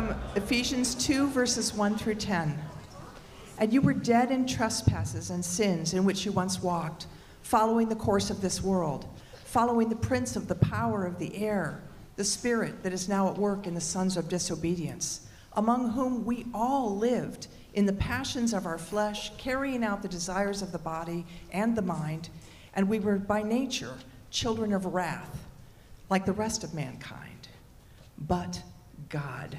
from Ephesians 2, verses 1 through 10. And you were dead in trespasses and sins in which you once walked, following the course of this world, following the prince of the power of the air, the spirit that is now at work in the sons of disobedience, among whom we all lived in the passions of our flesh, carrying out the desires of the body and the mind, and we were by nature children of wrath, like the rest of mankind. But God,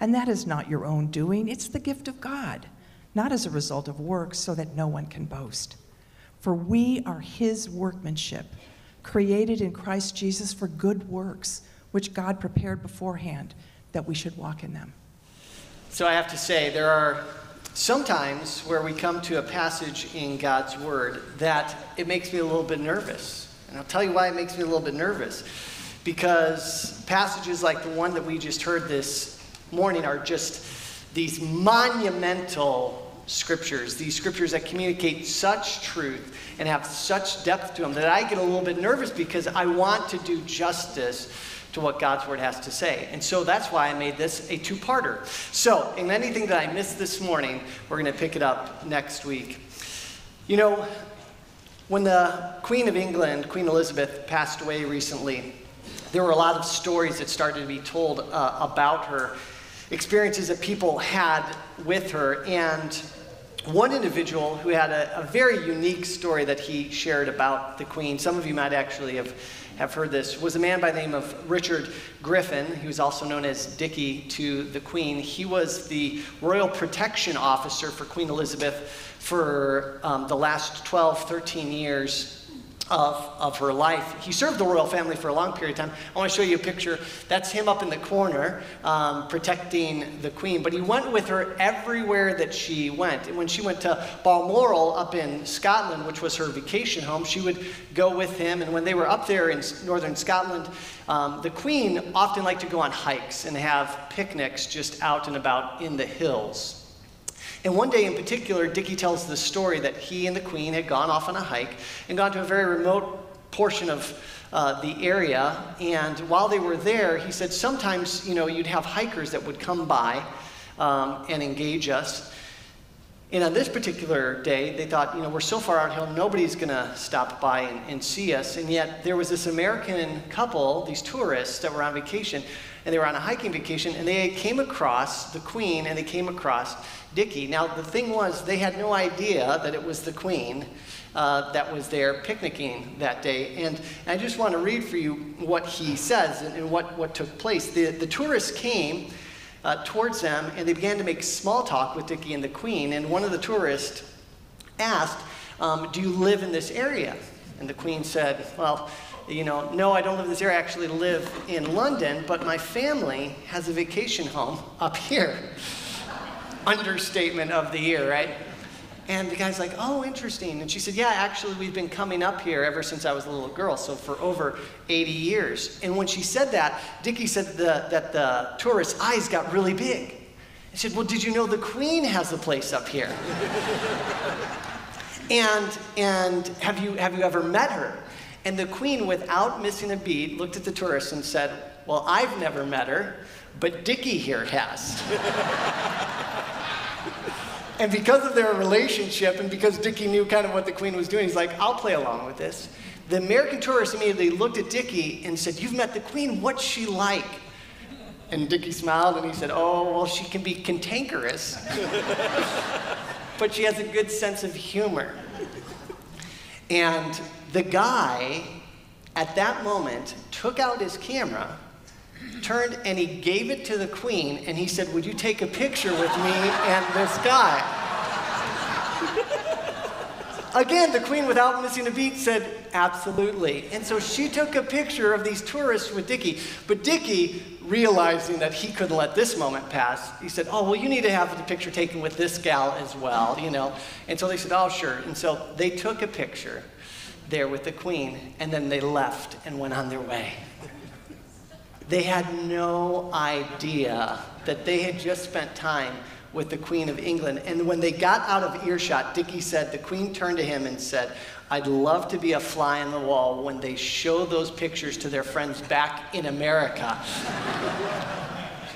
And that is not your own doing, it's the gift of God, not as a result of works, so that no one can boast. For we are his workmanship, created in Christ Jesus for good works, which God prepared beforehand that we should walk in them. So I have to say, there are sometimes where we come to a passage in God's Word that it makes me a little bit nervous. And I'll tell you why it makes me a little bit nervous. Because passages like the one that we just heard this morning are just these monumental scriptures, these scriptures that communicate such truth and have such depth to them that I get a little bit nervous because I want to do justice to what God's word has to say. And so that's why I made this a two parter. So, in anything that I missed this morning, we're going to pick it up next week. You know, when the Queen of England, Queen Elizabeth, passed away recently, there were a lot of stories that started to be told uh, about her, experiences that people had with her. And one individual who had a, a, very unique story that he shared about the Queen, some of you might actually have, have heard this, was a man by the name of Richard Griffin. He was also known as Dickie to the Queen. He was the Royal Protection Officer for Queen Elizabeth for um, the last 12, 13 years of, of her life. He served the royal family for a long period of time. I want to show you a picture. That's him up in the corner um, protecting the queen. But he went with her everywhere that she went. And when she went to Balmoral up in Scotland, which was her vacation home, she would go with him. And when they were up there in northern Scotland, um, the queen often liked to go on hikes and have picnics just out and about in the hills. And one day in particular, Dickie tells the story that he and the queen had gone off on a hike and gone to a very remote portion of uh, the area. And while they were there, he said sometimes, you know, you'd have hikers that would come by um, and engage us. And on this particular day, they thought, you know, we're so far out hill, nobody's going to stop by and, and, see us. And yet, there was this American couple, these tourists that were on vacation, and they were on a hiking vacation, and they came across the Queen and they came across Dickie. Now, the thing was, they had no idea that it was the Queen uh, that was there picnicking that day. And I just want to read for you what he says and, and what, what took place. The, the tourists came uh, towards them and they began to make small talk with Dickie and the Queen. And one of the tourists asked, um, Do you live in this area? And the Queen said, Well, you know, no, I don't live in this area. I actually live in London, but my family has a vacation home up here. Understatement of the year, right? And the guy's like, oh, interesting. And she said, yeah, actually, we've been coming up here ever since I was a little girl, so for over 80 years. And when she said that, Dickie said the, that the tourist's eyes got really big. He said, well, did you know the Queen has a place up here? and and have, you, have you ever met her? And the Queen, without missing a beat, looked at the tourist and said, well, I've never met her, but Dickie here has. And because of their relationship and because Dickie knew kind of what the queen was doing, he's like, I'll play along with this. The American tourist immediately looked at Dickie and said, You've met the queen, what's she like? And Dickie smiled and he said, Oh, well, she can be cantankerous, but she has a good sense of humor. And the guy at that moment took out his camera turned and he gave it to the queen and he said, Would you take a picture with me and this guy? Again, the queen, without missing a beat, said, Absolutely. And so she took a picture of these tourists with Dickie. But Dickie, realizing that he couldn't let this moment pass, he said, Oh, well, you need to have the picture taken with this gal as well, you know. And so they said, Oh, sure. And so they took a picture there with the queen, and then they left and went on their way. They had no idea that they had just spent time with the Queen of England. And when they got out of earshot, Dickie said, the Queen turned to him and said, I'd love to be a fly on the wall when they show those pictures to their friends back in America.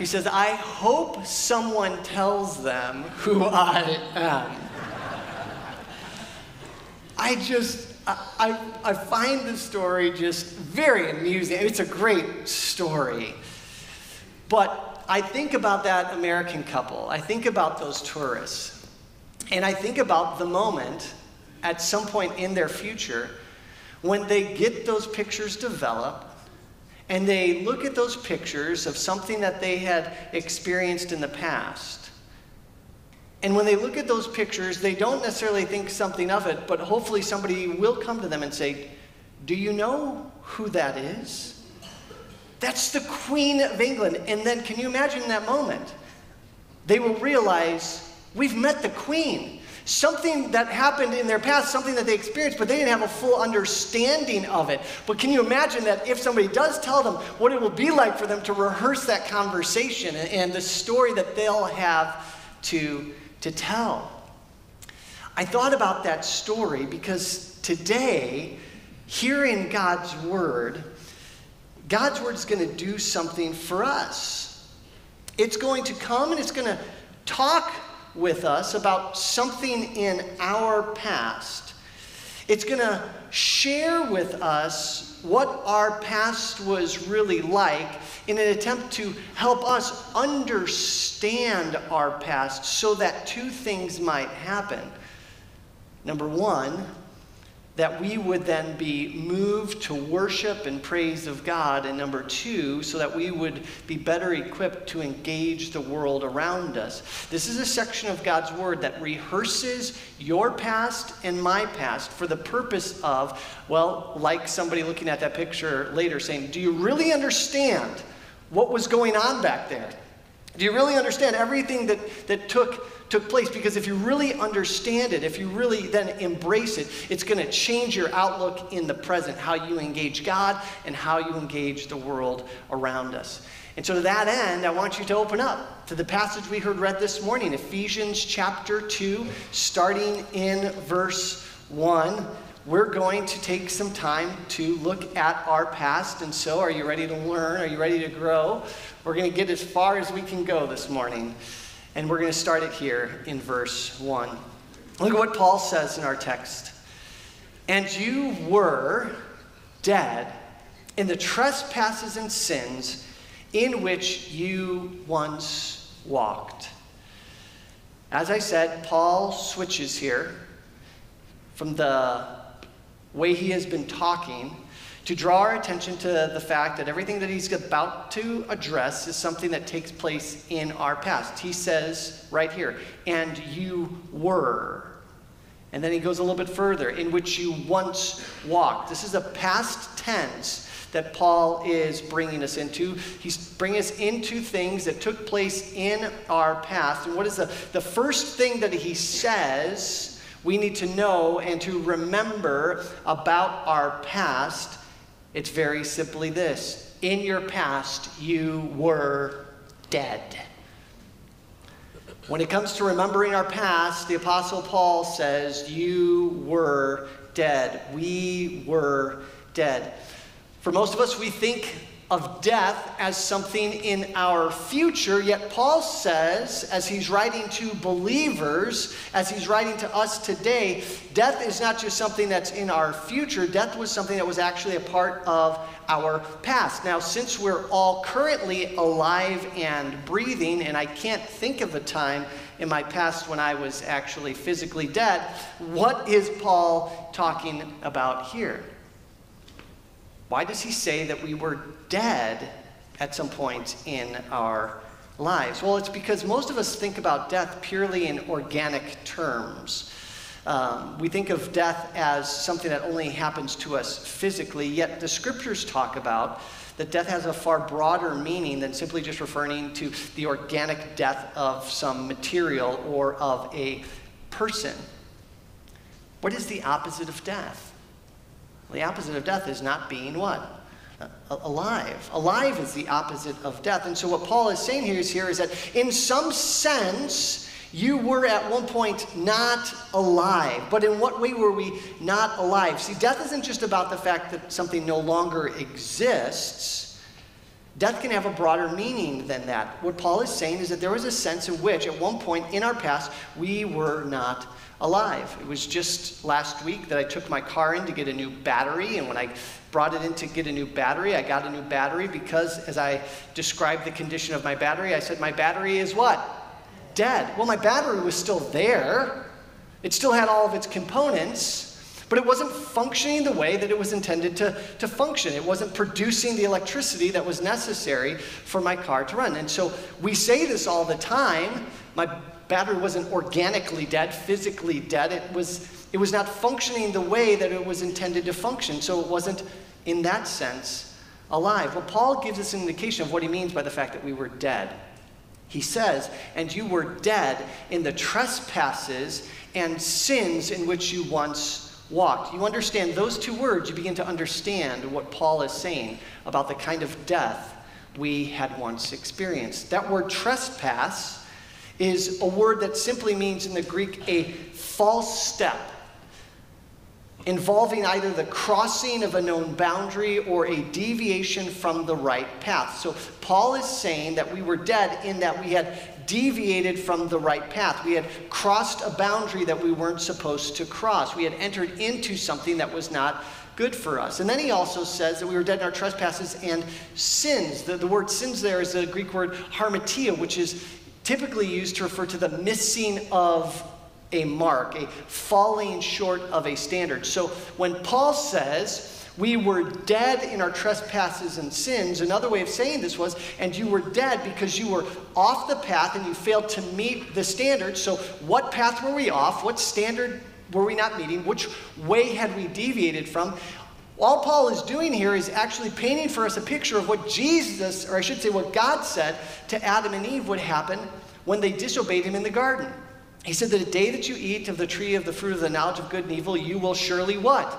He says, I hope someone tells them who I am. I just, I, I find the story just very amusing. It's a great story. But I think about that American couple. I think about those tourists. And I think about the moment at some point in their future when they get those pictures developed and they look at those pictures of something that they had experienced in the past and when they look at those pictures, they don't necessarily think something of it, but hopefully somebody will come to them and say, Do you know who that is? That's the Queen of England. And then can you imagine that moment? They will realize, We've met the Queen. Something that happened in their past, something that they experienced, but they didn't have a full understanding of it. But can you imagine that if somebody does tell them what it will be like for them to rehearse that conversation and the story that they'll have to to tell. I thought about that story because today, hearing God's word, God's word is going to do something for us. It's going to come and it's going to talk with us about something in our past. It's going to share with us what our past was really like in an attempt to help us understand our past so that two things might happen. Number one, that we would then be moved to worship and praise of God. And number two, so that we would be better equipped to engage the world around us. This is a section of God's Word that rehearses your past and my past for the purpose of, well, like somebody looking at that picture later saying, Do you really understand what was going on back there? Do you really understand everything that, that took, took place? Because if you really understand it, if you really then embrace it, it's going to change your outlook in the present, how you engage God and how you engage the world around us. And so, to that end, I want you to open up to the passage we heard read this morning, Ephesians chapter 2, starting in verse 1 we're going to take some time to look at our past. And so, are you ready to learn? Are you ready to grow? We're going to get as far as we can go this morning. And we're going to start it here in verse 1. Look at what Paul says in our text. And you were dead in the trespasses and sins in which you once walked. As I said, Paul switches here from the way he has been talking to draw our attention to the fact that everything that he's about to address is something that takes place in our past. He says right here, and you were. And then he goes a little bit further, in which you once walked. This is a past tense that Paul is bringing us into. He's bringing us into things that took place in our past. And what is the, the first thing that he says we need to know and to remember about our past. It's very simply this In your past, you were dead. When it comes to remembering our past, the Apostle Paul says, You were dead. We were dead. For most of us, we think of death as something in our future. Yet Paul says, as he's writing to believers, as he's writing to us today, death is not just something that's in our future, death was something that was actually a part of our past. Now, since we're all currently alive and breathing, and I can't think of a time in my past when I was actually physically dead, what is Paul talking about here? Why does he say that we were dead at some point in our lives? Well, it's because most of us think about death purely in organic terms. Um, we think of death as something that only happens to us physically, yet the scriptures talk about that death has a far broader meaning than simply just referring to the organic death of some material or of a person. What is the opposite of death? Well, the opposite of death is not being what? alive. Alive is the opposite of death. And so what Paul is saying here is here is that in some sense, you were at one point not alive. But in what way were we not alive? See, death isn't just about the fact that something no longer exists. Death can have a broader meaning than that. What Paul is saying is that there was a sense in which, at one point in our past, we were not alive. It was just last week that I took my car in to get a new battery, and when I brought it in to get a new battery, I got a new battery because, as I described the condition of my battery, I said, My battery is what? dead. Well, my battery was still there, it still had all of its components. But it wasn't functioning the way that it was intended to, to function. It wasn't producing the electricity that was necessary for my car to run. And so we say this all the time. My battery wasn't organically dead, physically dead. It was, it was not functioning the way that it was intended to function. So it wasn't, in that sense, alive. Well, Paul gives us an indication of what he means by the fact that we were dead. He says, And you were dead in the trespasses and sins in which you once walked. You understand those two words, you begin to understand what Paul is saying about the kind of death we had once experienced. That word trespass is a word that simply means in the Greek a false step involving either the crossing of a known boundary or a deviation from the right path. So Paul is saying that we were dead in that we had deviated from the right path. We had crossed a boundary that we weren't supposed to cross. We had entered into something that was not good for us. And then he also says that we were dead in our trespasses and sins. The, the word sins there is the Greek word hamartia, which is typically used to refer to the missing of a mark, a falling short of a standard. So when Paul says, we were dead in our trespasses and sins. Another way of saying this was, and you were dead because you were off the path and you failed to meet the standard. So, what path were we off? What standard were we not meeting? Which way had we deviated from? All Paul is doing here is actually painting for us a picture of what Jesus, or I should say, what God said to Adam and Eve would happen when they disobeyed him in the garden. He said that the day that you eat of the tree of the fruit of the knowledge of good and evil, you will surely what?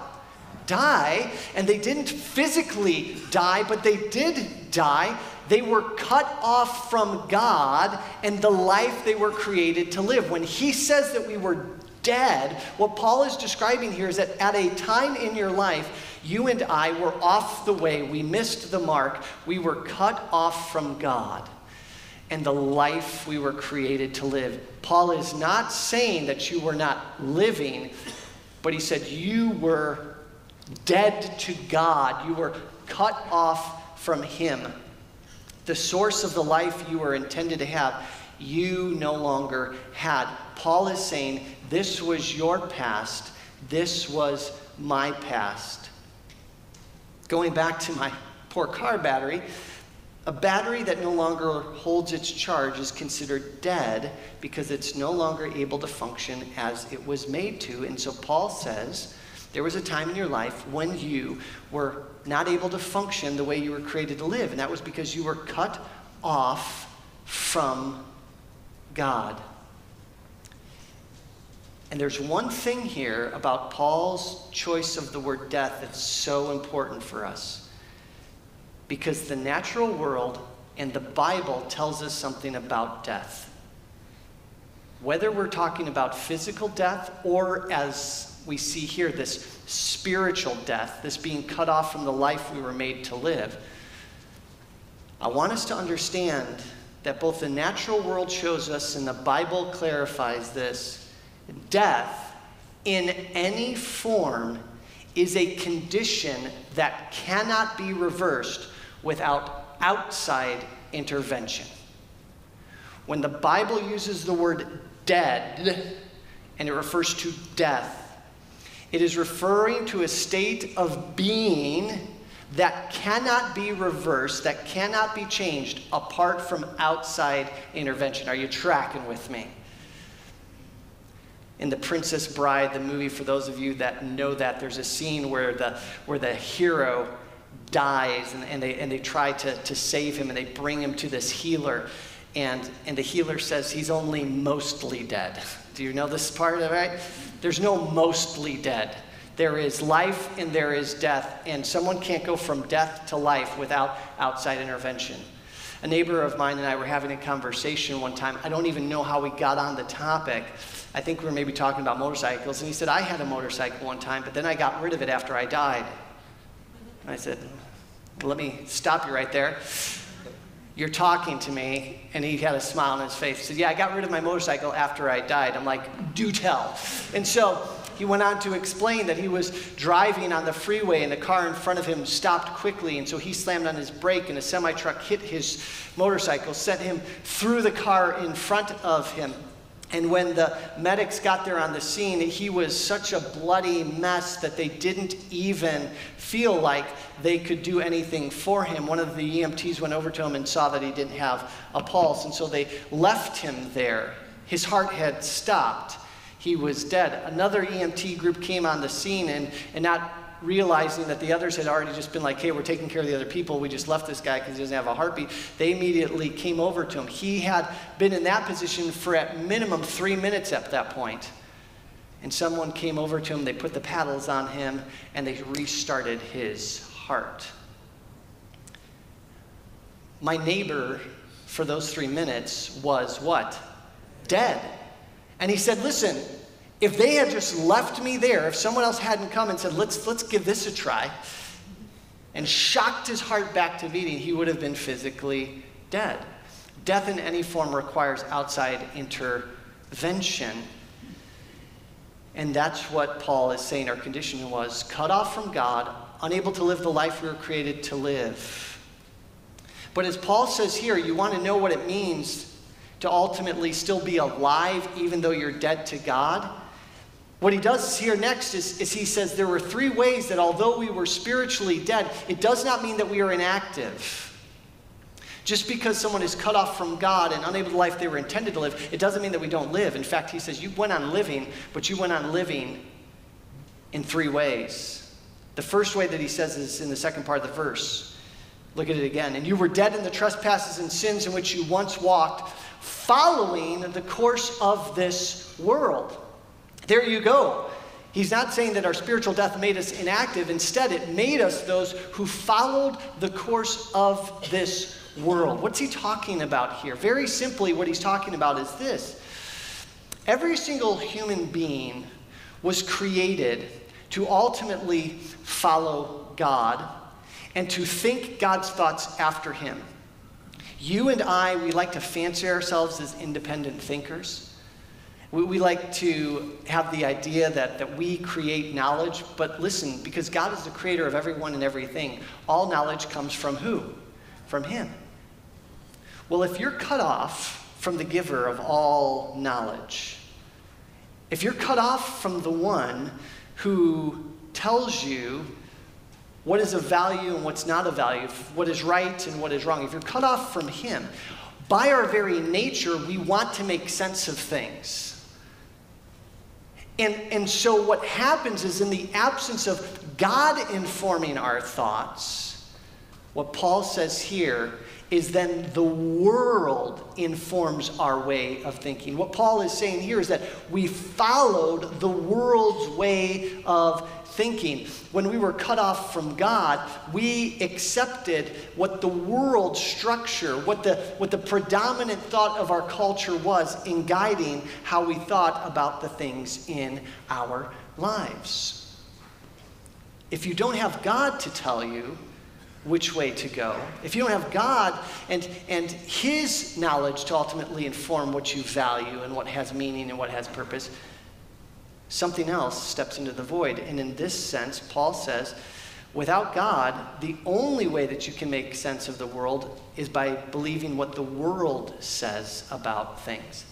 Die. And they didn't physically die, but they did die. They were cut off from God and the life they were created to live. When he says that we were dead, what Paul is describing here is that at a time in your life, you and I were off the way. We missed the mark. We were cut off from God and the life we were created to live. Paul is not saying that you were not living, but he said you were dead to God. You were cut off from Him. The source of the life you were intended to have, you no longer had. Paul is saying, This was your past, this was my past. Going back to my poor car battery, a battery that no longer holds its charge is considered dead because it's no longer able to function as it was made to. And so Paul says there was a time in your life when you were not able to function the way you were created to live, and that was because you were cut off from God. And there's one thing here about Paul's choice of the word death that's so important for us. Because the natural world and the Bible tells us something about death. Whether we're talking about physical death or, as we see here, this spiritual death, this being cut off from the life we were made to live, I want us to understand that both the natural world shows us and the Bible clarifies this death in any form is a condition that cannot be reversed without outside intervention. When the Bible uses the word dead, and it refers to death, it is referring to a state of being that cannot be reversed, that cannot be changed apart from outside intervention. Are you tracking with me? in The Princess Bride, the movie, for those of you that know that, there's a scene where the, where the hero dies and, and, they, and they try to, to save him and they bring him to this healer. And, and the healer says he's only mostly dead. Do you know this part of it, right? There's no mostly dead. There is life and there is death, and someone can't go from death to life without outside intervention. A neighbor of mine and I were having a conversation one time. I don't even know how we got on the topic. I think we were maybe talking about motorcycles. And he said, I had a motorcycle one time, but then I got rid of it after I died. And I said, Let me stop you right there. You're talking to me. And he had a smile on his face. He said, Yeah, I got rid of my motorcycle after I died. I'm like, Do tell. And so he went on to explain that he was driving on the freeway and the car in front of him stopped quickly. And so he slammed on his brake and a semi truck hit his motorcycle, sent him through the car in front of him. And when the medics got there on the scene, he was such a bloody mess that they didn't even feel like they could do anything for him. One of the EMTs went over to him and saw that he didn't have a pulse, and so they left him there. His heart had stopped he was dead. Another EMT group came on the scene and, and not realizing that the others had already just been like, hey, we're taking care of the other people. We just left this guy because he doesn't have a heartbeat. They immediately came over to him. He had been in that position for at minimum three minutes at that point. And someone came over to him, they put the paddles on him, and they restarted his heart. My neighbor for those three minutes was what? Dead. And he said, Listen, if they had just left me there, if someone else hadn't come and said, Let's, let's give this a try, and shocked his heart back to beating, he would have been physically dead. Death in any form requires outside intervention. And that's what Paul is saying our condition was cut off from God, unable to live the life we were created to live. But as Paul says here, you want to know what it means to ultimately still be alive even though you're dead to God. What he does here next is, is, he says there were three ways that although we were spiritually dead, it does not mean that we are inactive. Just because someone is cut off from God and unable to live the life they were intended to live, it doesn't mean that we don't live. In fact, he says you went on living, but you went on living in three ways. The first way that he says is in the second part of the verse. Look at it again. And you were dead in the trespasses and sins in which you once walked following the course of this world. There you go. He's not saying that our spiritual death made us inactive. Instead, it made us those who followed the course of this world. What's he talking about here? Very simply, what he's talking about is this every single human being was created to ultimately follow God and to think God's thoughts after him. You and I, we like to fancy ourselves as independent thinkers. We, we like to have the idea that, that we create knowledge, but listen, because God is the creator of everyone and everything, all knowledge comes from who? From Him. Well, if you're cut off from the giver of all knowledge, if you're cut off from the one who tells you what is of value and what's not of value, what is right and what is wrong. If you're cut off from Him, by our very nature, we want to make sense of things. And, and so, what happens is, in the absence of God informing our thoughts, what Paul says here is then the world informs our way of thinking. What Paul is saying here is that we followed the world's way of thinking. When we were cut off from God, we accepted what the world structure, what the, what the predominant thought of our culture was in guiding how we thought about the things in our lives. If you don't have God to tell you, which way to go. If you don't have God and, and His knowledge to ultimately inform what you value and what has meaning and what has purpose, something else steps into the void. And in this sense, Paul says, without God, the only way that you can make sense of the world is by believing what the world says about things.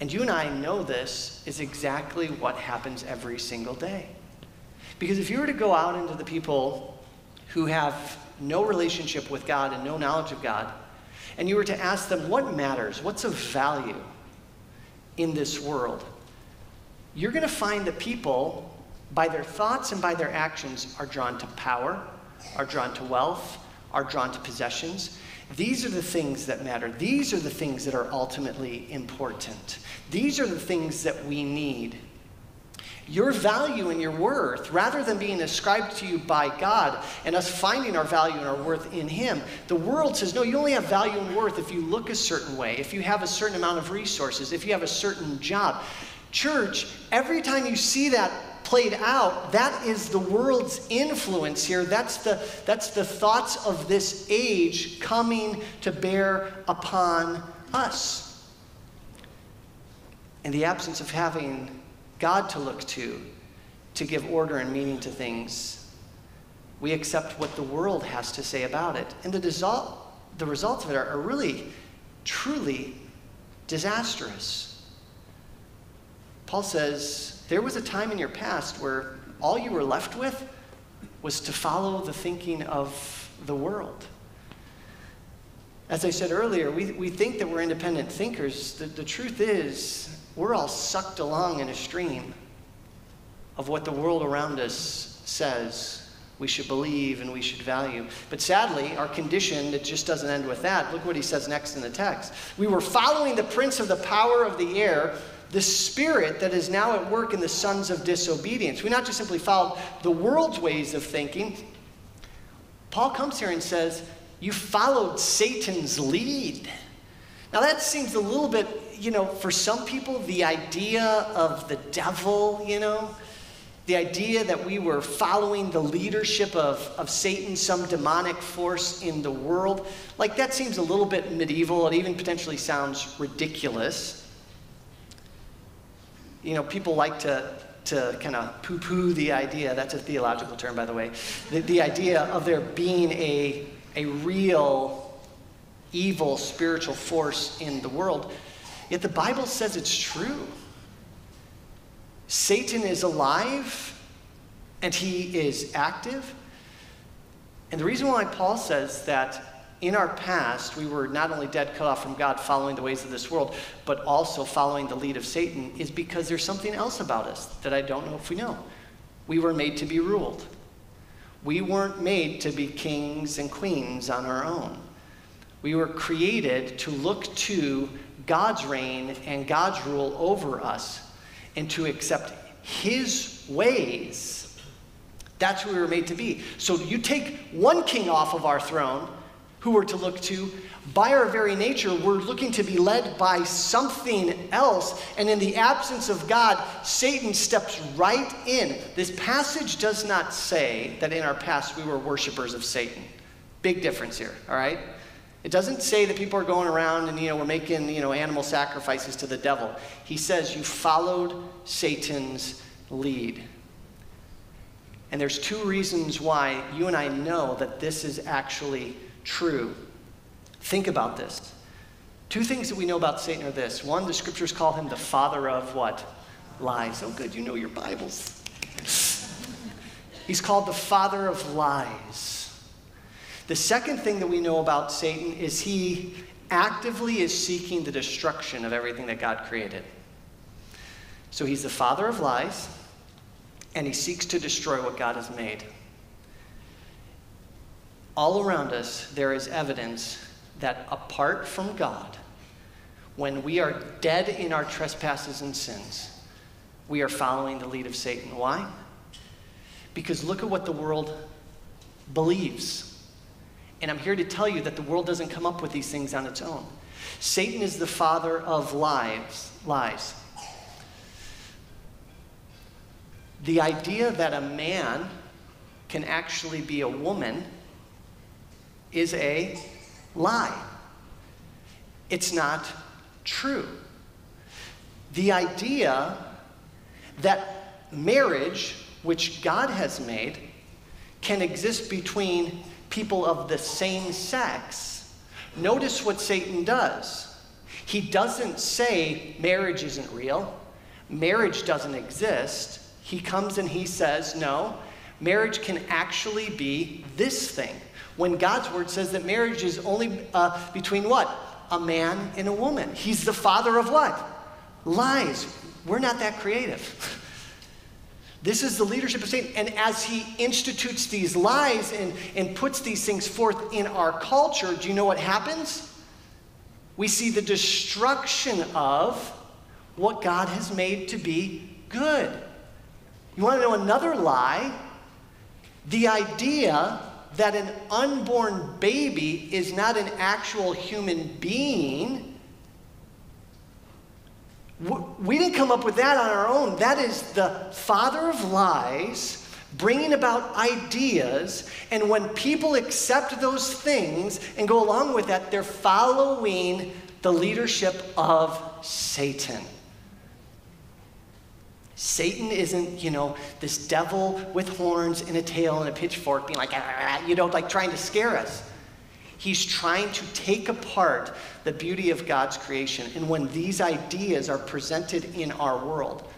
And you and I know this is exactly what happens every single day. Because if you were to go out into the people who have no relationship with God and no knowledge of God, and you were to ask them what matters, what's of value in this world, you're going to find that people, by their thoughts and by their actions, are drawn to power, are drawn to wealth, are drawn to possessions. These are the things that matter. These are the things that are ultimately important. These are the things that we need. Your value and your worth, rather than being ascribed to you by God and us finding our value and our worth in Him, the world says, no, you only have value and worth if you look a certain way, if you have a certain amount of resources, if you have a certain job. Church, every time you see that played out, that is the world's influence here. That's the, that's the thoughts of this age coming to bear upon us. In the absence of having God to look to, to give order and meaning to things, we accept what the world has to say about it. And the, result, the results of it are, are really, truly disastrous. Paul says, there was a time in your past where all you were left with was to follow the thinking of the world. As I said earlier, we, we think that we're independent thinkers. The, the truth is, we're all sucked along in a stream of what the world around us says we should believe and we should value. But sadly, our condition, it just doesn't end with that. Look what he says next in the text. We were following the prince of the power of the air the spirit that is now at work in the sons of disobedience. We not just simply followed the world's ways of thinking. Paul comes here and says, You followed Satan's lead. Now, that seems a little bit, you know, for some people, the idea of the devil, you know, the idea that we were following the leadership of, of Satan, some demonic force in the world, like that seems a little bit medieval. It even potentially sounds ridiculous you know, people like to, to kind of poo poo the idea, that's a theological term, by the way, the, the idea of there being a, a real evil spiritual force in the world. Yet the Bible says it's true. Satan is alive and he is active. And the reason why Paul says that in our past, we were not only dead, cut off from God, following the ways of this world, but also following the lead of Satan, is because there's something else about us that I don't know if we know. We were made to be ruled. We weren't made to be kings and queens on our own. We were created to look to God's reign and God's rule over us and to accept His ways. That's who we were made to be. So you take one king off of our throne, who we're to look to. By our very nature, we're looking to be led by something else. And in the absence of God, Satan steps right in. This passage does not say that in our past we were worshipers of Satan. Big difference here, all right? It doesn't say that people are going around and, you know, we're making, you know, animal sacrifices to the devil. He says you followed Satan's lead. And there's two reasons why you and I know that this is actually true. Think about this. Two things that we know about Satan are this. One, the scriptures call him the father of what? Lies. Oh, good, you know your Bibles. He's called the father of lies. The second thing that we know about Satan is he actively is seeking the destruction of everything that God created. So he's the father of lies, and he seeks to destroy what God has made all around us, there is evidence that apart from God, when we are dead in our trespasses and sins, we are following the lead of Satan. Why? Because look at what the world believes. And I'm here to tell you that the world doesn't come up with these things on its own. Satan is the father of lies, lies. The idea that a man can actually be a woman is a lie. It's not true. The idea that marriage, which God has made, can exist between people of the same sex. Notice what Satan does. He doesn't say marriage isn't real, marriage doesn't exist. He comes and he says, no, marriage can actually be this thing when God's word says that marriage is only uh, between what? A man and a woman. He's the father of what? lies. We're not that creative. This is the leadership of Satan. And as he institutes these lies and, and puts these things forth in our culture, do you know what happens? We see the destruction of what God has made to be good. You want to know another lie? The idea that an unborn baby is not an actual human being. We didn't come up with that on our own. That is the father of lies bringing about ideas. And when people accept those things and go along with that, they're following the leadership of Satan. Satan isn't, you know, this devil with horns and a tail and a pitchfork being like, ah, you know, like trying to scare us. He's trying to take apart the beauty of God's creation. And when these ideas are presented in our world,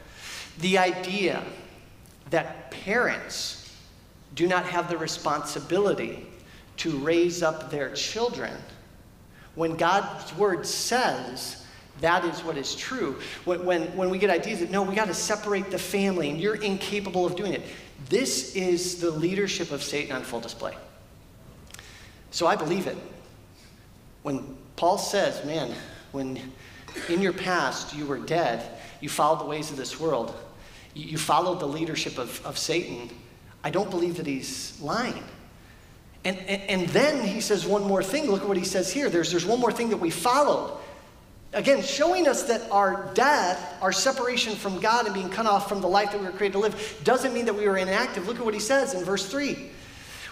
the idea that parents do not have the responsibility to raise up their children, when God's word says that is what is true. When, when, when we get ideas that, no, we got to separate the family and you're incapable of doing it, this is the leadership of Satan on full display. So I believe it. When Paul says, man, when in your past you were dead, you followed the ways of this world, you, you followed the leadership of, of Satan, I don't believe that he's lying. And, and, and, then he says one more thing. Look at what he says here. There's, there's one more thing that we followed. Again, showing us that our death, our separation from God and being cut off from the life that we were created to live, doesn't mean that we were inactive. Look at what he says in verse 3.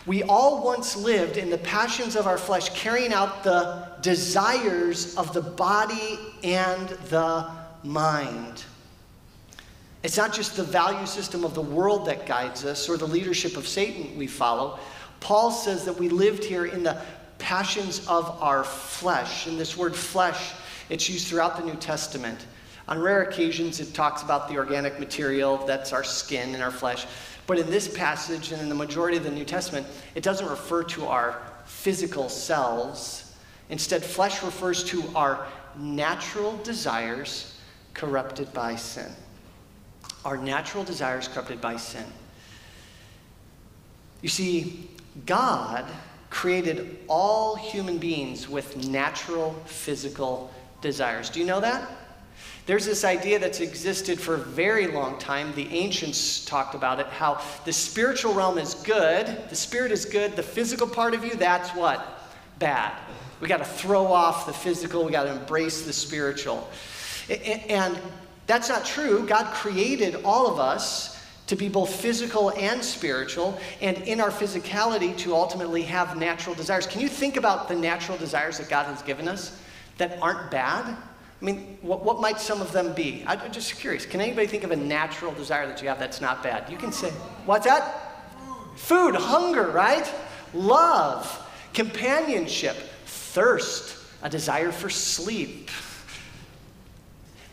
We all once lived in the passions of our flesh, carrying out the desires of the body and the mind. It's not just the value system of the world that guides us or the leadership of Satan we follow. Paul says that we lived here in the passions of our flesh. And this word flesh it's used throughout the New Testament. On rare occasions, it talks about the organic material that's our skin and our flesh. But in this passage and in the majority of the New Testament, it doesn't refer to our physical selves. Instead, flesh refers to our natural desires corrupted by sin. Our natural desires corrupted by sin. You see, God created all human beings with natural physical desires. Do you know that? There's this idea that's existed for a very long time. The ancients talked about it how the spiritual realm is good, the spirit is good, the physical part of you, that's what? Bad. We got to throw off the physical, we got to embrace the spiritual. And that's not true. God created all of us to be both physical and spiritual, and in our physicality to ultimately have natural desires. Can you think about the natural desires that God has given us? That aren't bad? I mean, what, what might some of them be? I'm just curious. Can anybody think of a natural desire that you have that's not bad? You can say, what's that? Food, hunger, right? Love, companionship, thirst, a desire for sleep.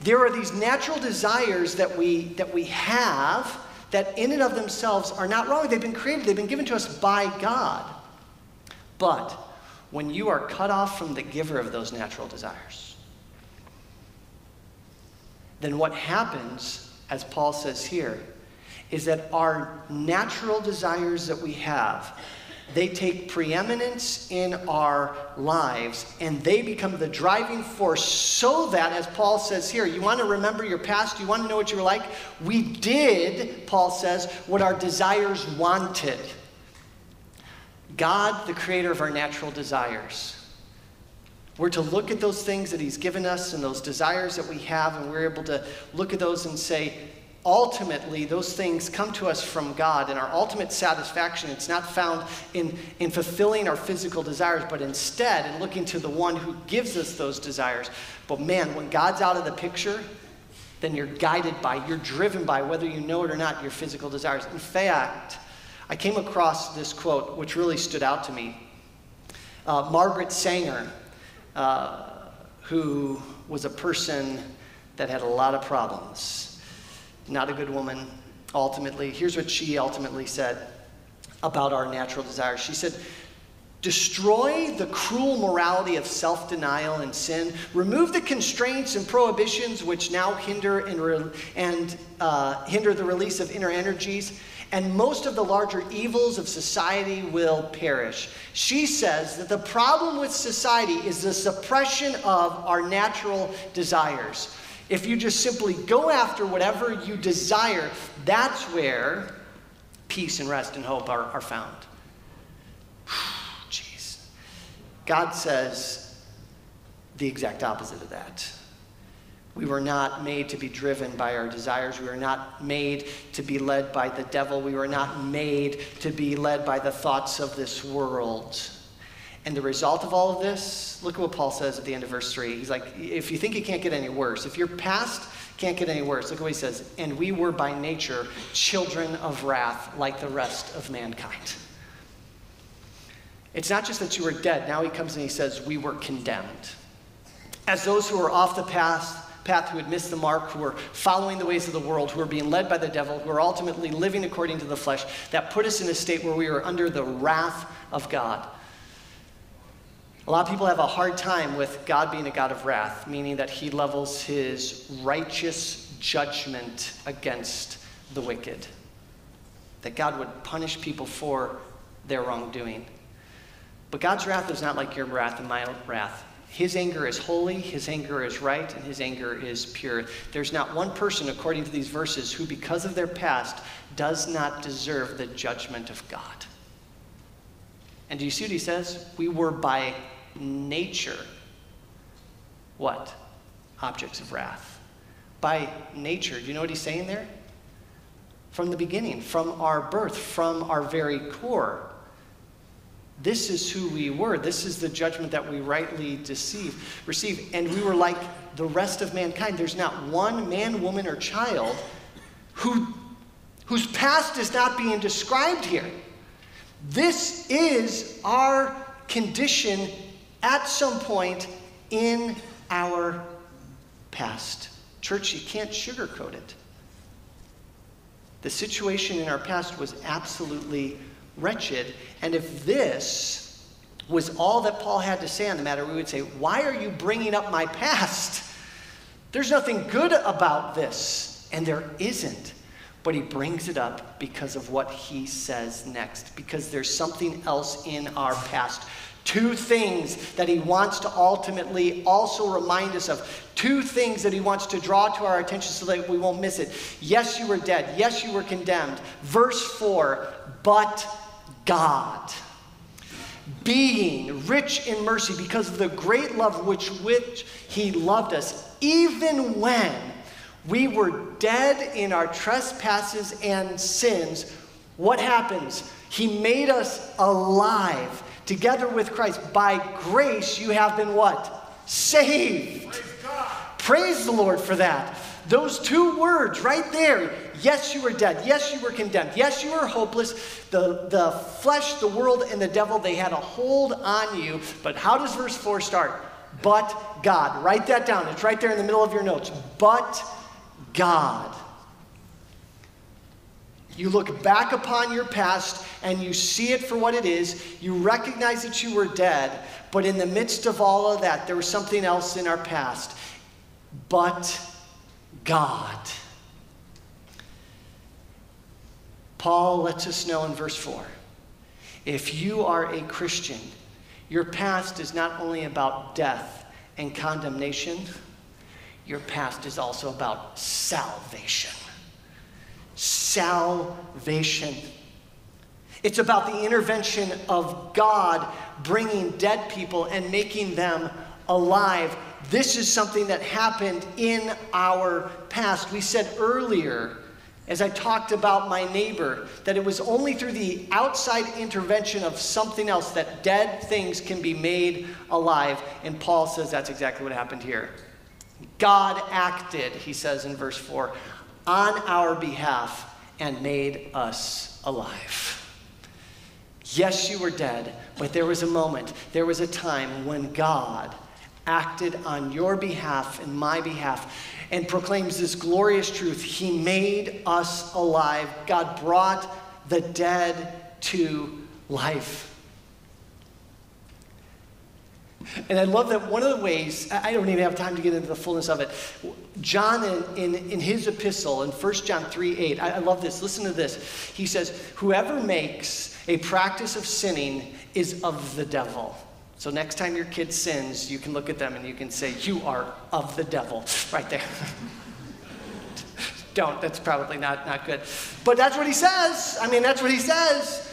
There are these natural desires that we, that we have that in and of themselves are not wrong. They've been created, they've been given to us by God. But when you are cut off from the giver of those natural desires. Then what happens, as Paul says here, is that our natural desires that we have, they take preeminence in our lives and they become the driving force so that, as Paul says here, you want to remember your past, you want to know what you were like? We did, Paul says, what our desires wanted. God, the creator of our natural desires. We're to look at those things that He's given us and those desires that we have, and we're able to look at those and say, ultimately, those things come to us from God, and our ultimate satisfaction, it's not found in, in fulfilling our physical desires, but instead in looking to the one who gives us those desires. But man, when God's out of the picture, then you're guided by, you're driven by, whether you know it or not, your physical desires. In fact, I came across this quote, which really stood out to me. Uh, Margaret Sanger, uh, who was a person that had a lot of problems, not a good woman, ultimately. Here's what she ultimately said about our natural desires. She said, Destroy the cruel morality of self denial and sin. Remove the constraints and prohibitions which now hinder and, re- and uh, hinder the release of inner energies. And most of the larger evils of society will perish. She says that the problem with society is the suppression of our natural desires. If you just simply go after whatever you desire, that's where peace and rest and hope are, are found. God says the exact opposite of that. We were not made to be driven by our desires. We were not made to be led by the devil. We were not made to be led by the thoughts of this world. And the result of all of this, look at what Paul says at the end of verse 3. He's like, if you think it can't get any worse, if your past can't get any worse, look at what he says. And we were by nature children of wrath like the rest of mankind. It's not just that you were dead. Now he comes and he says, We were condemned. As those who were off the path, path who had missed the mark, who were following the ways of the world, who were being led by the devil, who were ultimately living according to the flesh, that put us in a state where we were under the wrath of God. A lot of people have a hard time with God being a God of wrath, meaning that he levels his righteous judgment against the wicked. That God would punish people for their wrongdoing. But God's wrath is not like your wrath and my wrath. His anger is holy, his anger is right, and his anger is pure. There's not one person, according to these verses, who, because of their past, does not deserve the judgment of God. And do you see what he says? We were by nature what? Objects of wrath. By nature. Do you know what he's saying there? From the beginning, from our birth, from our very core. This is who we were. This is the judgment that we rightly deceive, receive. And we were like the rest of mankind. There's not one man, woman, or child who, whose past is not being described here. This is our condition at some point in our past. Church, you can't sugarcoat it. The situation in our past was absolutely wretched. And if this was all that Paul had to say on the matter, we would say, Why are you bringing up my past? There's nothing good about this. And there isn't. But he brings it up because of what he says next, because there's something else in our past. Two things that he wants to ultimately also remind us of. Two things that he wants to draw to our attention so that we won't miss it. Yes, you were dead. Yes, you were condemned. Verse 4 But God, being rich in mercy because of the great love which which he loved us, even when we were dead in our trespasses and sins, what happens? He made us alive together with Christ. By grace you have been what? Saved. Praise, Praise the Lord for that. Those two words right there Yes, you were dead. Yes, you were condemned. Yes, you were hopeless. The, the flesh, the world, and the devil, they had a hold on you. But how does verse 4 start? But God. Write that down. It's right there in the middle of your notes. But God. You look back upon your past and you see it for what it is. You recognize that you were dead, but in the midst of all of that, there was something else in our past. But God. Paul lets us know in verse 4 if you are a Christian, your past is not only about death and condemnation, your past is also about salvation. Salvation. It's about the intervention of God bringing dead people and making them alive. This is something that happened in our past. We said earlier as I talked about my neighbor, that it was only through the outside intervention of something else that dead things can be made alive. And Paul says that's exactly what happened here. God acted, he says in verse 4, on our behalf and made us alive. Yes, you were dead, but there was a moment, there was a time when God acted on your behalf and my behalf and proclaims this glorious truth. He made us alive. God brought the dead to life. And I love that one of the ways, I don't even have time to get into the fullness of it. John, in, in, in his epistle, in 1 John 3 8, I, I love this. Listen to this. He says, Whoever makes a practice of sinning is of the devil. So next time your kid sins, you can look at them and you can say, You are of the devil, right there. Don't, that's probably not, not good. But that's what he says. I mean, that's what he says.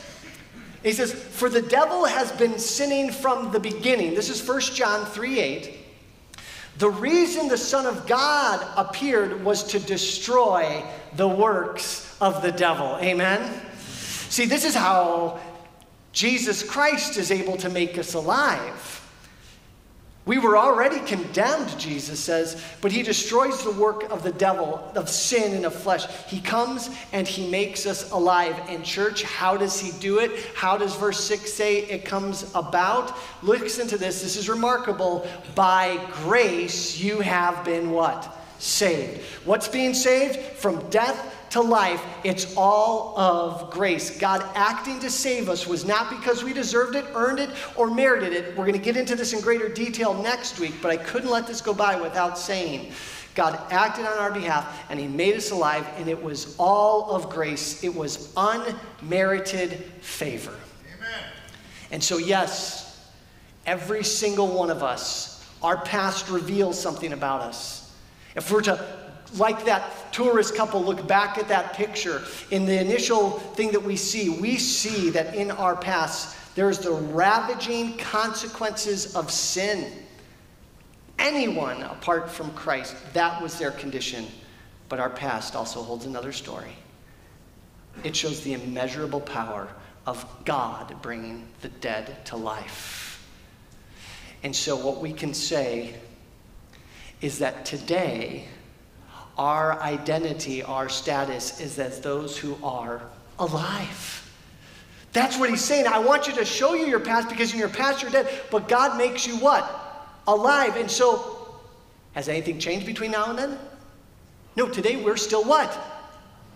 He says, For the devil has been sinning from the beginning. This is 1 John 3 8. The reason the Son of God appeared was to destroy the works of the devil. Amen? See, this is how Jesus Christ is able to make us alive. We were already condemned, Jesus says, but he destroys the work of the devil, of sin and of flesh. He comes and he makes us alive. And, church, how does he do it? How does verse 6 say it comes about? Listen to this. This is remarkable. By grace you have been what? Saved. What's being saved? From death to life, it's all of grace. God acting to save us was not because we deserved it, earned it, or merited it. We're going to get into this in greater detail next week, but I couldn't let this go by without saying God acted on our behalf and He made us alive, and it was all of grace. It was unmerited favor. Amen. And so, yes, every single one of us, our past reveals something about us. If we're to like that tourist couple look back at that picture in the initial thing that we see we see that in our past there's the ravaging consequences of sin. Anyone apart from christ that was their condition. But our past also holds another story. It shows the immeasurable power of god bringing the dead to life. And so what we can say is that today our identity, our status is as those who are alive. That's what he's saying. I want you to show you your past because in your past you're dead, but God makes you what? Alive. And so, has anything changed between now and then? No, today we're still what?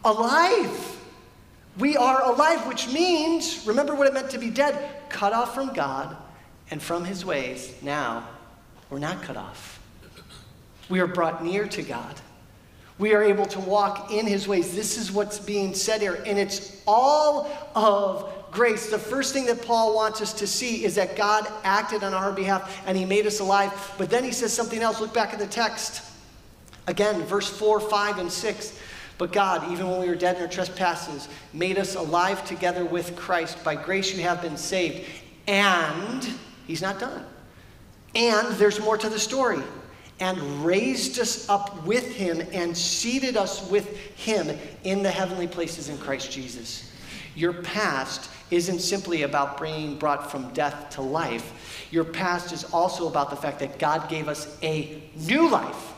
Alive. We are alive, which means, remember what it meant to be dead? Cut off from God and from his ways. Now, we're not cut off. We are brought near to God. We are able to walk in his ways. This is what's being said here, and it's all of grace. The first thing that Paul wants us to see is that God acted on our behalf and he made us alive. But then he says something else. Look back at the text. Again, verse 4, 5, and 6. But God, even when we were dead in our trespasses, made us alive together with Christ. By grace you have been saved. And, he's not done. And there's more to the story and raised us up with him and seated us with him in the heavenly places in Christ Jesus. Your past isn't simply about being brought from death to life. Your past is also about the fact that God gave us a new life.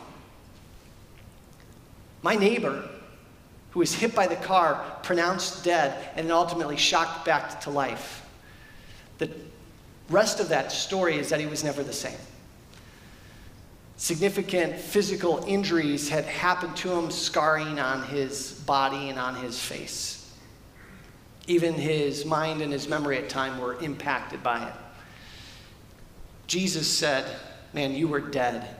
My neighbor, who was hit by the car, pronounced dead, and ultimately shocked back to life. The rest of that story is that he was never the same. Significant physical injuries had happened to him, scarring on his body and on his face. Even his mind and his memory at time were impacted by it. Jesus said, Man, you were dead,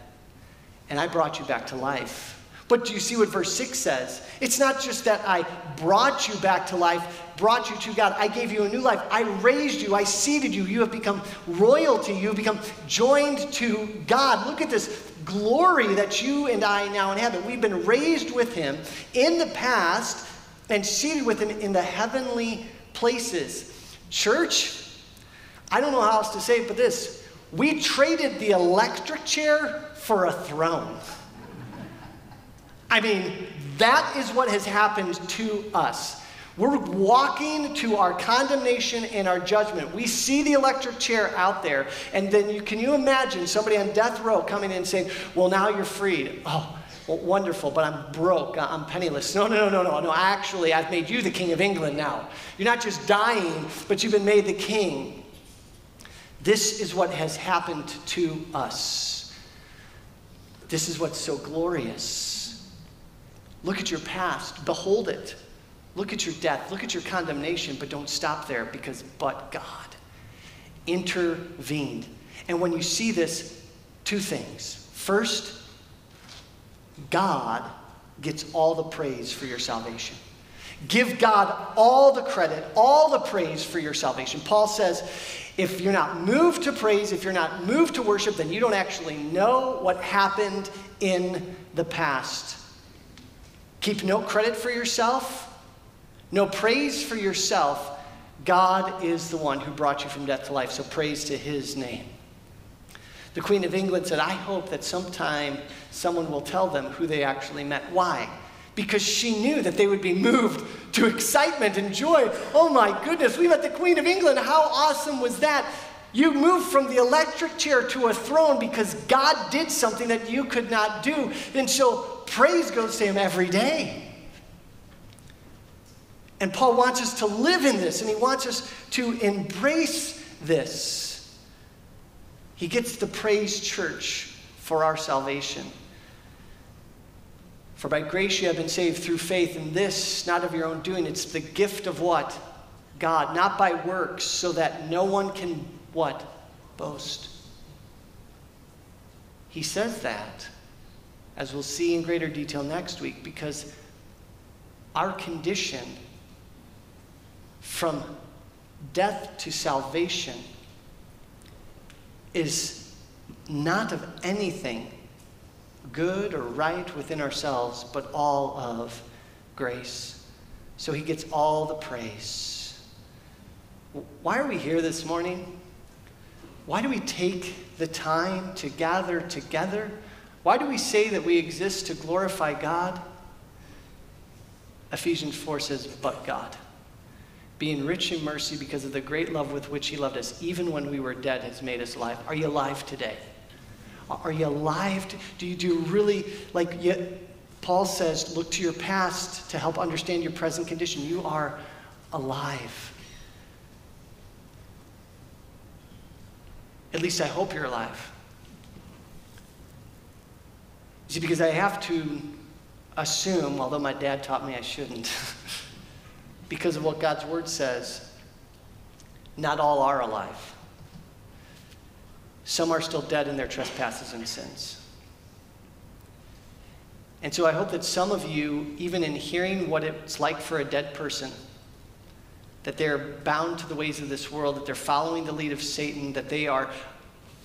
and I brought you back to life. But do you see what verse 6 says? It's not just that I brought you back to life, brought you to God. I gave you a new life. I raised you. I seated you. You have become royalty. You have become joined to God. Look at this glory that you and I now inhabit. We've been raised with Him in the past and seated with Him in the heavenly places. Church, I don't know how else to say it but this we traded the electric chair for a throne. I mean, that is what has happened to us. We're walking to our condemnation and our judgment. We see the electric chair out there, and then you, can you imagine somebody on death row coming in and saying, Well, now you're freed. Oh, well, wonderful, but I'm broke. I'm penniless. No, no, no, no, no, no. Actually, I've made you the king of England now. You're not just dying, but you've been made the king. This is what has happened to us. This is what's so glorious. Look at your past, behold it. Look at your death, look at your condemnation, but don't stop there because but God intervened. And when you see this, two things. First, God gets all the praise for your salvation. Give God all the credit, all the praise for your salvation. Paul says, if you're not moved to praise, if you're not moved to worship, then you don't actually know what happened in the past. Keep no credit for yourself, no praise for yourself. God is the one who brought you from death to life, so praise to his name. The Queen of England said, I hope that sometime someone will tell them who they actually met. Why? Because she knew that they would be moved to excitement and joy. Oh my goodness, we met the Queen of England. How awesome was that? You move from the electric chair to a throne because God did something that you could not do. And so praise goes to Him every day. And Paul wants us to live in this, and he wants us to embrace this. He gets the praise church for our salvation. For by grace you have been saved through faith, and this not of your own doing. It's the gift of what? God, not by works, so that no one can what? Boast. He says that, as we'll see in greater detail next week, because our condition from death to salvation is not of anything good or right within ourselves, but all of grace. So he gets all the praise. Why are we here this morning? Why do we take the time to gather together? Why do we say that we exist to glorify God? Ephesians 4 says, but God being rich in mercy because of the great love with which he loved us, even when we were dead, has made us alive. Are you alive today? Are you alive? Do you, do you really, like you, Paul says, look to your past to help understand your present condition? You are alive. At least I hope you're alive. See, because I have to assume, although my dad taught me I shouldn't. because of what God's word says, not all are alive. Some are still dead in their trespasses and sins. And so I hope that some of you, even in hearing what it's like for a dead person, that they're bound to the ways of this world, that they're following the lead of Satan, that they are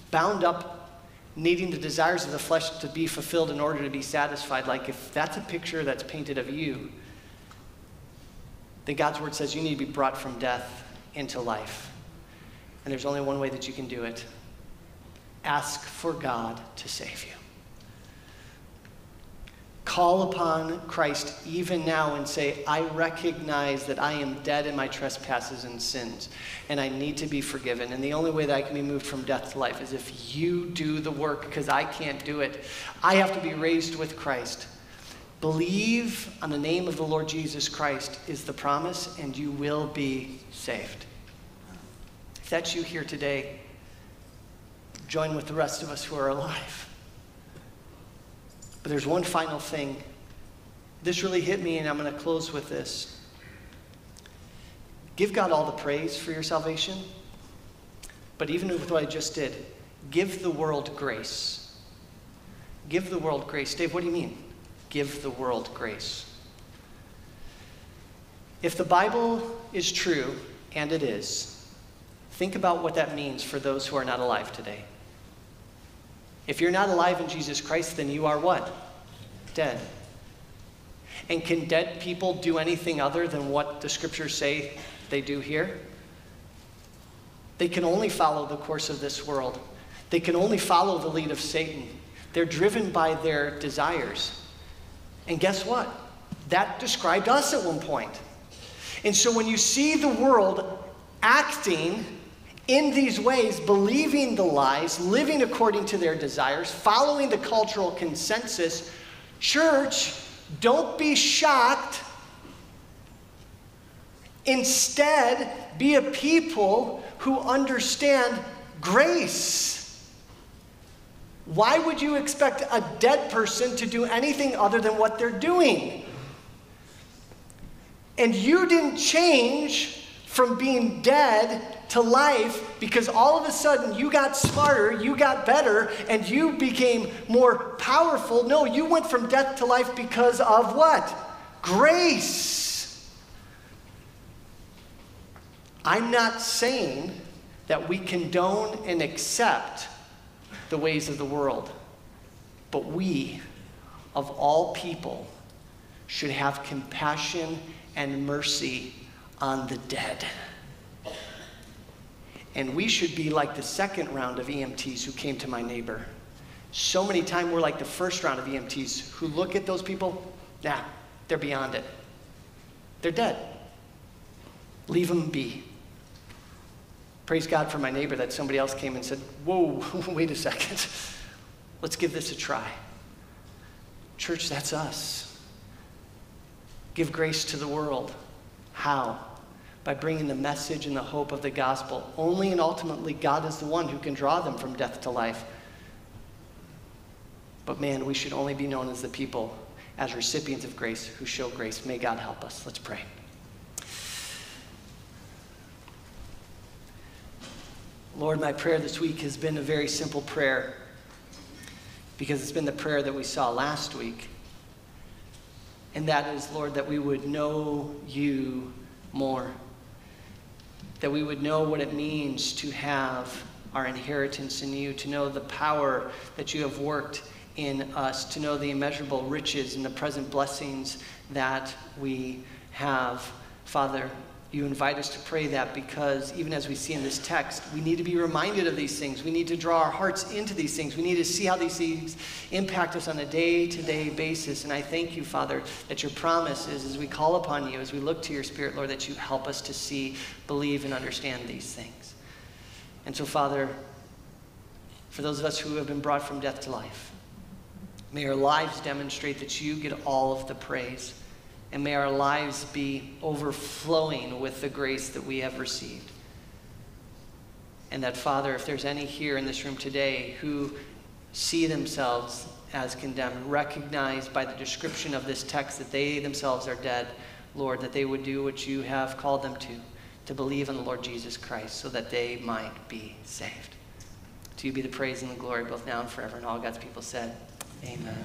bound up needing the desires of the flesh to be fulfilled in order to be satisfied. Like if that's a picture that's painted of you, then God's word says you need to be brought from death into life. And there's only one way that you can do it ask for God to save you. Call upon Christ even now and say, I recognize that I am dead in my trespasses and sins, and I need to be forgiven. And the only way that I can be moved from death to life is if you do the work, because I can't do it. I have to be raised with Christ. Believe on the name of the Lord Jesus Christ is the promise, and you will be saved. If that's you here today, join with the rest of us who are alive. But there's one final thing. This really hit me, and I'm going to close with this. Give God all the praise for your salvation, but even with what I just did, give the world grace. Give the world grace. Dave, what do you mean? give the world grace. If the Bible is true, and it is, think about what that means for those who are not alive today. If you're not alive in Jesus Christ, then you are what? Dead. And can dead people do anything other than what the scriptures say they do here? They can only follow the course of this world. They can only follow the lead of Satan. They're driven by their desires. And guess what? That described us at one point. And so when you see the world acting in these ways, believing the lies, living according to their desires, following the cultural consensus, church, don't be shocked. Instead, be a people who understand grace. Why would you expect a dead person to do anything other than what they're doing? And you didn't change from being dead to life because all of a sudden you got smarter, you got better, and you became more powerful. No, you went from death to life because of what? Grace. I'm not saying that we condone and accept the ways of the world, but we, of all people, should have compassion and mercy on the dead. And we should be like the second round of EMTs who came to my neighbor. So many times we're like the first round of EMTs who look at those people, nah, they're beyond it. They're dead. Leave them be. Praise God for my neighbor that somebody else came and said, Whoa, wait a second. Let's give this a try. Church, that's us. Give grace to the world. How? By bringing the message and the hope of the gospel. Only and ultimately, God is the one who can draw them from death to life. But man, we should only be known as the people, as recipients of grace, who show grace. May God help us. Let's pray. Lord, my prayer this week has been a very simple prayer because it's been the prayer that we saw last week. And that is, Lord, that we would know you more. That we would know what it means to have our inheritance in you, to know the power that you have worked in us, to know the immeasurable riches and the present blessings that we have. Father, you invite us to pray that because even as we see in this text, we need to be reminded of these things. We need to draw our hearts into these things. We need to see how these things impact us on a day to day basis. And I thank you, Father, that your promise is as we call upon you, as we look to your Spirit, Lord, that you help us to see, believe, and understand these things. And so, Father, for those of us who have been brought from death to life, may our lives demonstrate that you get all of the praise. And may our lives be overflowing with the grace that we have received. And that, Father, if there's any here in this room today who see themselves as condemned, recognize by the description of this text that they themselves are dead, Lord, that they would do what you have called them to, to believe in the Lord Jesus Christ so that they might be saved. To you be the praise and the glory both now and forever. And all God's people said, Amen.